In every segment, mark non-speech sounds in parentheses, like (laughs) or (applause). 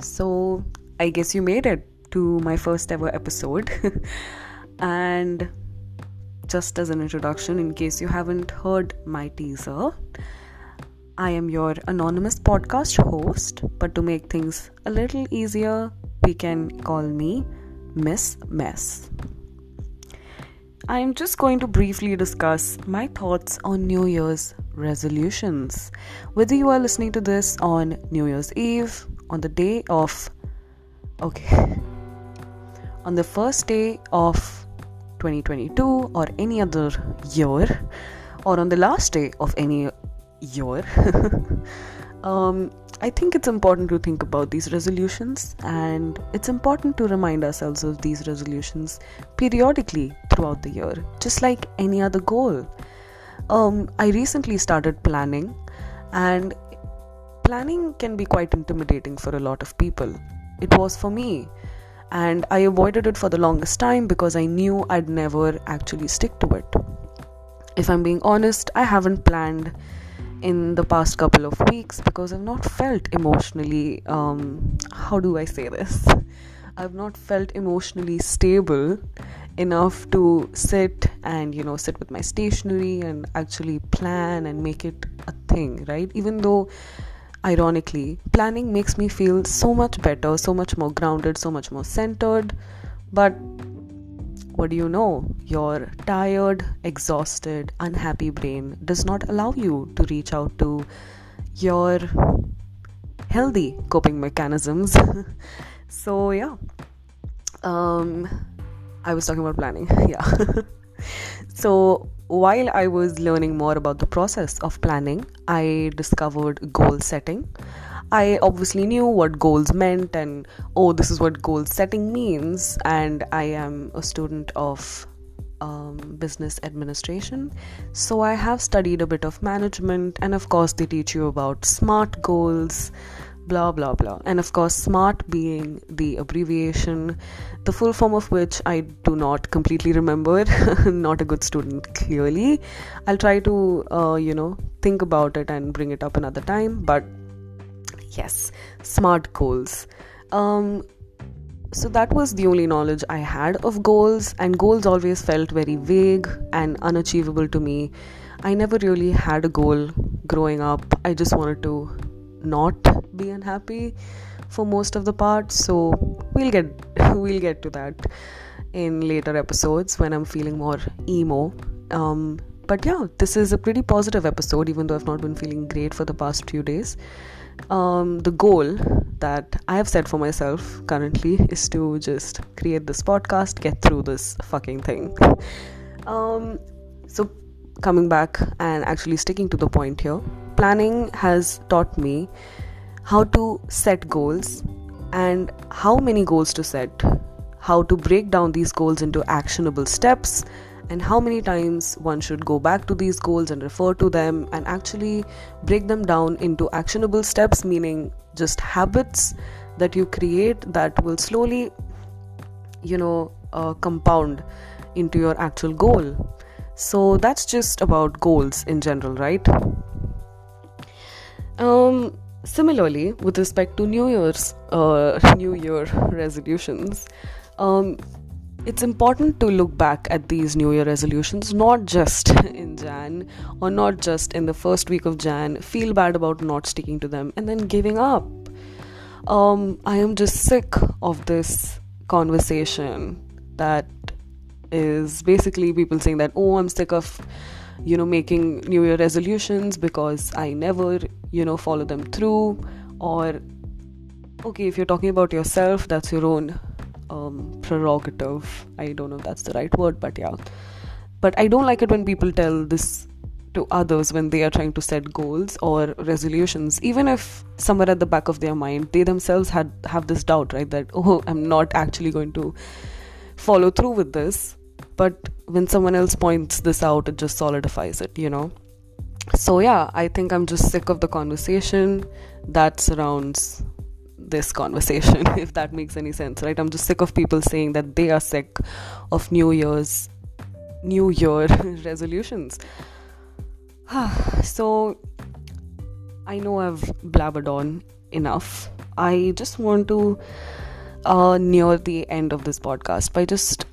So, I guess you made it to my first ever episode. (laughs) and just as an introduction, in case you haven't heard my teaser, I am your anonymous podcast host, but to make things a little easier, we can call me Miss Mess. I am just going to briefly discuss my thoughts on New Year's resolutions. Whether you are listening to this on New Year's Eve, on the day of okay (laughs) on the first day of 2022 or any other year or on the last day of any year (laughs) um, i think it's important to think about these resolutions and it's important to remind ourselves of these resolutions periodically throughout the year just like any other goal. Um, i recently started planning and planning can be quite intimidating for a lot of people. It was for me. And I avoided it for the longest time because I knew I'd never actually stick to it. If I'm being honest, I haven't planned in the past couple of weeks because I've not felt emotionally, um, how do I say this? I've not felt emotionally stable enough to sit and you know sit with my stationery and actually plan and make it a thing right even though Ironically, planning makes me feel so much better, so much more grounded, so much more centered. But what do you know? Your tired, exhausted, unhappy brain does not allow you to reach out to your healthy coping mechanisms. (laughs) so, yeah. Um, I was talking about planning. (laughs) Yeah. (laughs) so, while I was learning more about the process of planning, I discovered goal setting. I obviously knew what goals meant and oh, this is what goal setting means. And I am a student of um, business administration. So I have studied a bit of management, and of course, they teach you about SMART goals, blah blah blah. And of course, SMART being the abbreviation, the full form of which I do not completely remember. (laughs) not a good student, clearly. I'll try to, uh, you know, think about it and bring it up another time. But yes, SMART goals. Um, so that was the only knowledge I had of goals, and goals always felt very vague and unachievable to me. I never really had a goal growing up. I just wanted to not be unhappy for most of the part. So we'll get (laughs) we'll get to that in later episodes when i'm feeling more emo. Um, but yeah this is a pretty positive episode even though i've not been feeling great for the past few days. Um, the goal that i have set for myself currently is to just create this podcast get through this fucking thing. (laughs) Um, so coming back and actually sticking to the point here planning has taught me how to set goals and how many goals to set, how to break down these goals into actionable steps, and how many times one should go back to these goals and refer to them and actually break them down into actionable steps, meaning just habits that you create that will slowly, you know, uh, compound into your actual goal. So that's just about goals in general, right? Um, similarly, with respect to New Year's, uh, (laughs) New Year resolutions, um, it's important to look back at these New Year resolutions not just (laughs) in Jan or not just in the first week of Jan, feel bad about not sticking to them and then giving up. Um, I am just sick of this conversation that is basically people saying that, oh, I'm sick of you know making new year resolutions because i never you know follow them through or okay if you're talking about yourself that's your own um, prerogative. I don't know if that's the right word but yeah. But i don't like it when people tell this to others when they are trying to set goals or resolutions. Even if somewhere at the back of their mind they themselves had have this doubt right that (laughs) oh i'm not actually going to follow through with this but when someone else points this out it just solidifies it you know? So yeah i think i'm just sick of the conversation that surrounds this conversation (laughs) if that makes any sense right? I'm just sick of people saying that they are sick of new year's new year (laughs) resolutions. (sighs) So i know i've blabbered on enough. I just want to uh, near the end of this podcast by just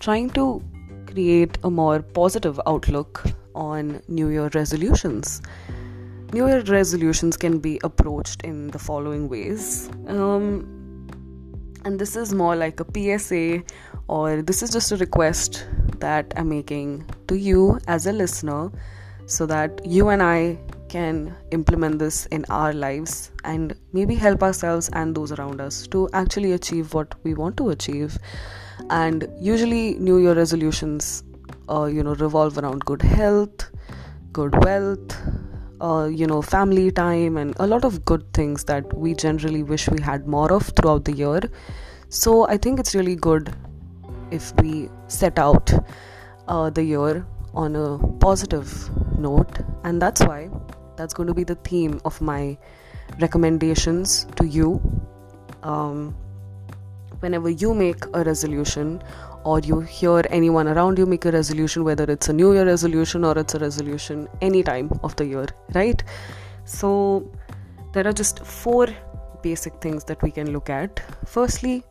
trying to create a more positive outlook on New Year resolutions. New Year resolutions can be approached in the following ways. Um, and this is more like a PSA, or this is just a request that I'm making to you as a listener so that you and I can implement this in our lives and maybe help ourselves and those around us to actually achieve what we want to achieve. And usually, New Year resolutions, uh, you know, revolve around good health, good wealth, uh, you know, family time, and a lot of good things that we generally wish we had more of throughout the year. So I think it's really good if we set out uh, the year on a positive note, and that's why that's going to be the theme of my recommendations to you. Um, whenever you make a resolution or you hear anyone around you make a resolution, whether it's a new year resolution or it's a resolution any time of the year, right? So, there are just four basic things that we can look at. Firstly,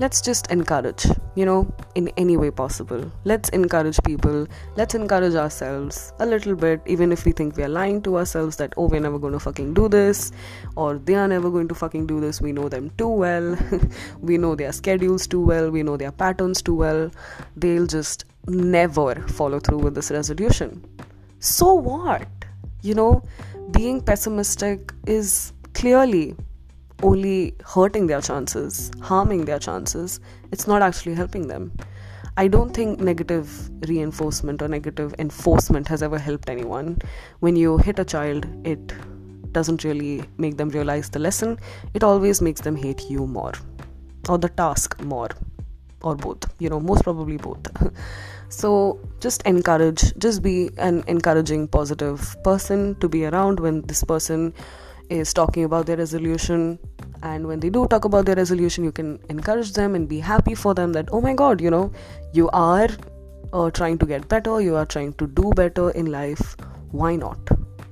let's just encourage, you know, in any way possible. Let's encourage people, let's encourage ourselves a little bit, even if we think we are lying to ourselves that, oh, we're never going to fucking do this, or they are never going to fucking do this. We know them too well, (laughs) we know their schedules too well, we know their patterns too well. They'll just never follow through with this resolution. So what? You know, being pessimistic is clearly only hurting their chances, harming their chances. It's not actually helping them. I don't think negative reinforcement or negative enforcement has ever helped anyone. When you hit a child, it doesn't really make them realize the lesson, it always makes them hate you more or the task more or both, you know, most probably both. (laughs) so just encourage, just be an encouraging, positive person to be around when this person is talking about their resolution and when they do talk about their resolution you can encourage them and be happy for them that oh my god you know you are uh, trying to get better you are trying to do better in life. Why not?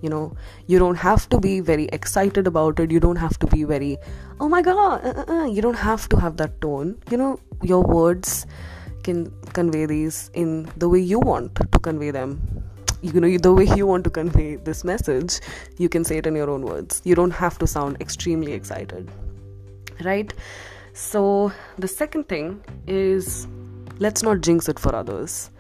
You know you don't have to be very excited about it. You don't have to be very oh my god uh, uh, uh you don't have to have that tone. You know your words can convey these in the way you want to convey them you know the way you want to convey this message you can say it in your own words. You don't have to sound extremely excited right? So the second thing is let's not jinx it for others.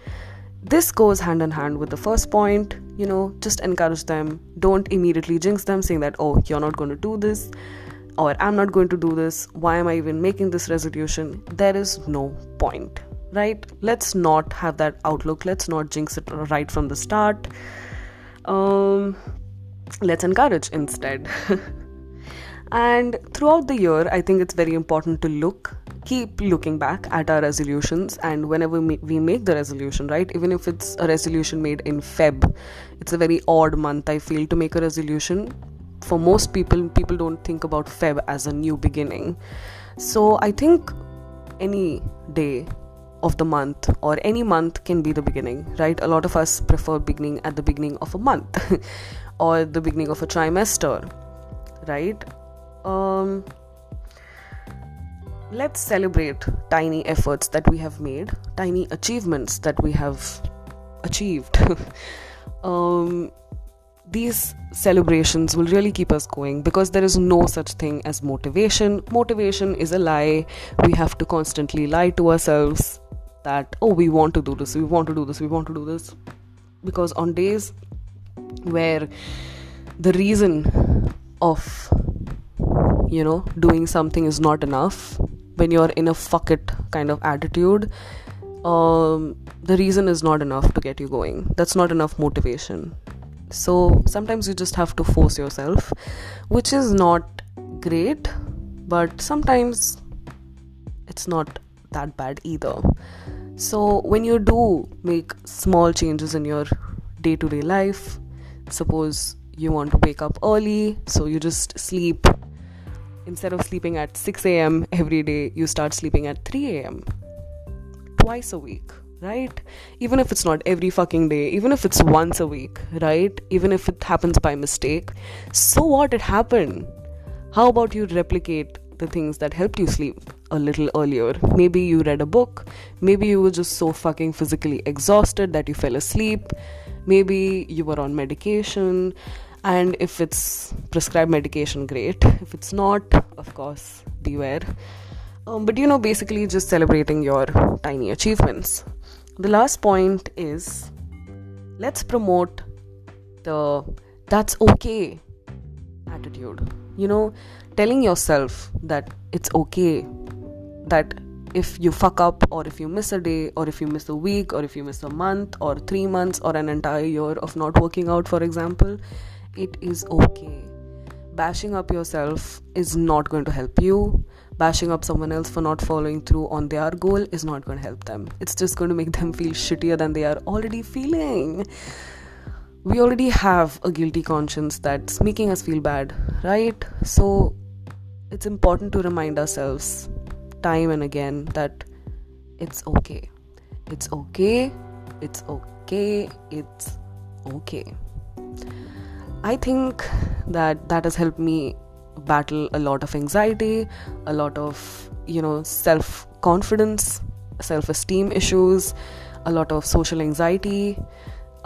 This goes hand in hand with the first point you know just encourage them. Don't immediately jinx them saying that oh you're not going to do this or i'm not going to do this. Why am i even making this resolution? There is no point right? Let's not have that outlook. Let's not jinx it right from the start. Um, let's encourage instead. (laughs) And throughout the year i think it's very important to look keep looking back at our resolutions and whenever we make the resolution right? Even if it's a resolution made in feb it's a very odd month i feel to make a resolution. For most people people don't think about feb as a new beginning. So i think any day of the month or any month can be the beginning right a lot of us prefer beginning at the beginning of a month (laughs) or the beginning of a trimester right um let's celebrate tiny efforts that we have made tiny achievements that we have achieved (laughs) um these celebrations will really keep us going because there is no such thing as motivation. Motivation is a lie. We have to constantly lie to ourselves that oh we want to do this we want to do this we want to do this. Because on days where the reason of you know doing something is not enough when you're in a fuck it kind of attitude um, the reason is not enough to get you going. That's not enough motivation. So sometimes you just have to force yourself which is not great but sometimes it's not that bad either. So, when you do make small changes in your day to day life, suppose you want to wake up early, so you just sleep instead of sleeping at 6 a.m. every day, you start sleeping at 3 a.m. twice a week, right? Even if it's not every fucking day, even if it's once a week, right? Even if it happens by mistake, so what? It happened How about you replicate the things that helped you sleep a little earlier? Maybe you read a book, maybe you were just so fucking physically exhausted that you fell asleep, maybe you were on medication. And if it's prescribed medication, great. If it's not, of course, beware. Um, but you know, basically, just celebrating your tiny achievements. The last point is let's promote the that's okay attitude. You know, telling yourself that it's okay that if you fuck up or if you miss a day or if you miss a week or if you miss a month or 3 months or an entire year of not working out for example it is okay. Bashing up yourself is not going to help you. Bashing up someone else for not following through on their goal is not going to help them. It's just going to make them feel shittier than they are already feeling we already have a guilty conscience that's making us feel bad, right? So it's important to remind ourselves time and again that it's okay. It's okay. It's okay. It's okay. I think that that has helped me battle a lot of anxiety, a lot of, you know, self confidence, self esteem issues, a lot of social anxiety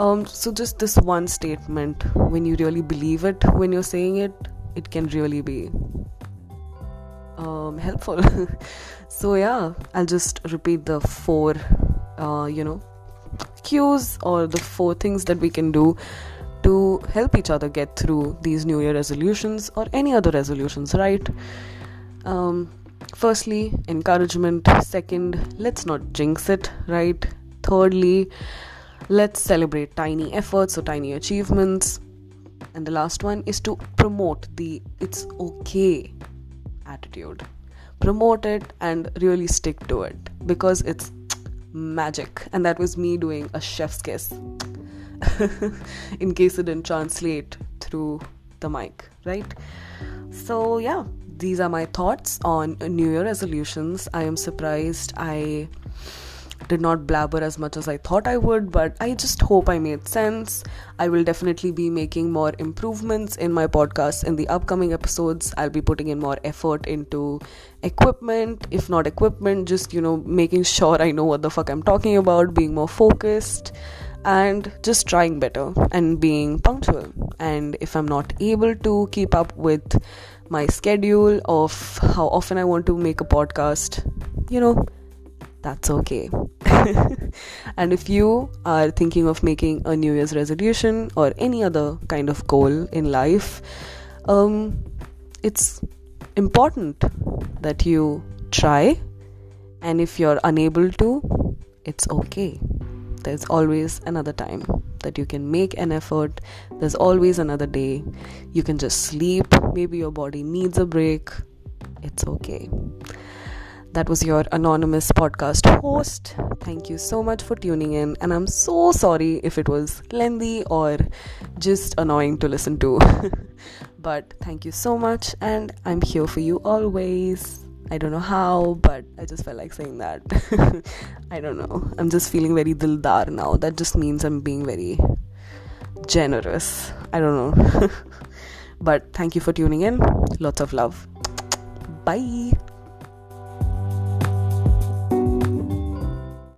um, so just this one statement, when you really believe it, when you're saying it, it can really be um, helpful. (laughs) so yeah, I'll just repeat the four, uh, you know, cues or the four things that we can do to help each other get through these New Year resolutions or any other resolutions, right? Um, firstly, encouragement. Second, let's not jinx it, right? Thirdly, Let's celebrate tiny efforts or tiny achievements. And the last one is to promote the it's okay attitude. Promote it and really stick to it because it's magic. And that was me doing a chef's kiss. (laughs) In case it didn't translate through the mic, right? So, yeah, these are my thoughts on New Year resolutions. I am surprised I did not blabber as much as I thought I would, but I just hope I made sense. I will definitely be making more improvements in my podcast in the upcoming episodes. I'll be putting in more effort into equipment, if not equipment, just you know, making sure I know what the fuck I'm talking about, being more focused and just trying better and being punctual. And if I'm not able to keep up with my schedule of how often I want to make a podcast, you know, that's okay. (laughs) and if you are thinking of making a New Year's resolution or any other kind of goal in life, um, it's important that you try. And if you're unable to, it's okay. There's always another time that you can make an effort. There's always another day. You can just sleep. Maybe your body needs a break. It's okay. That was your anonymous podcast host. Thank you so much for tuning in, and I'm so sorry if it was lengthy or just annoying to listen to. (laughs) but thank you so much, and I'm here for you always. I don't know how, but I just felt like saying that. (laughs) I don't know. I'm just feeling very dildar now. That just means I'm being very generous. I don't know. (laughs) but thank you for tuning in. Lots of love. Bye.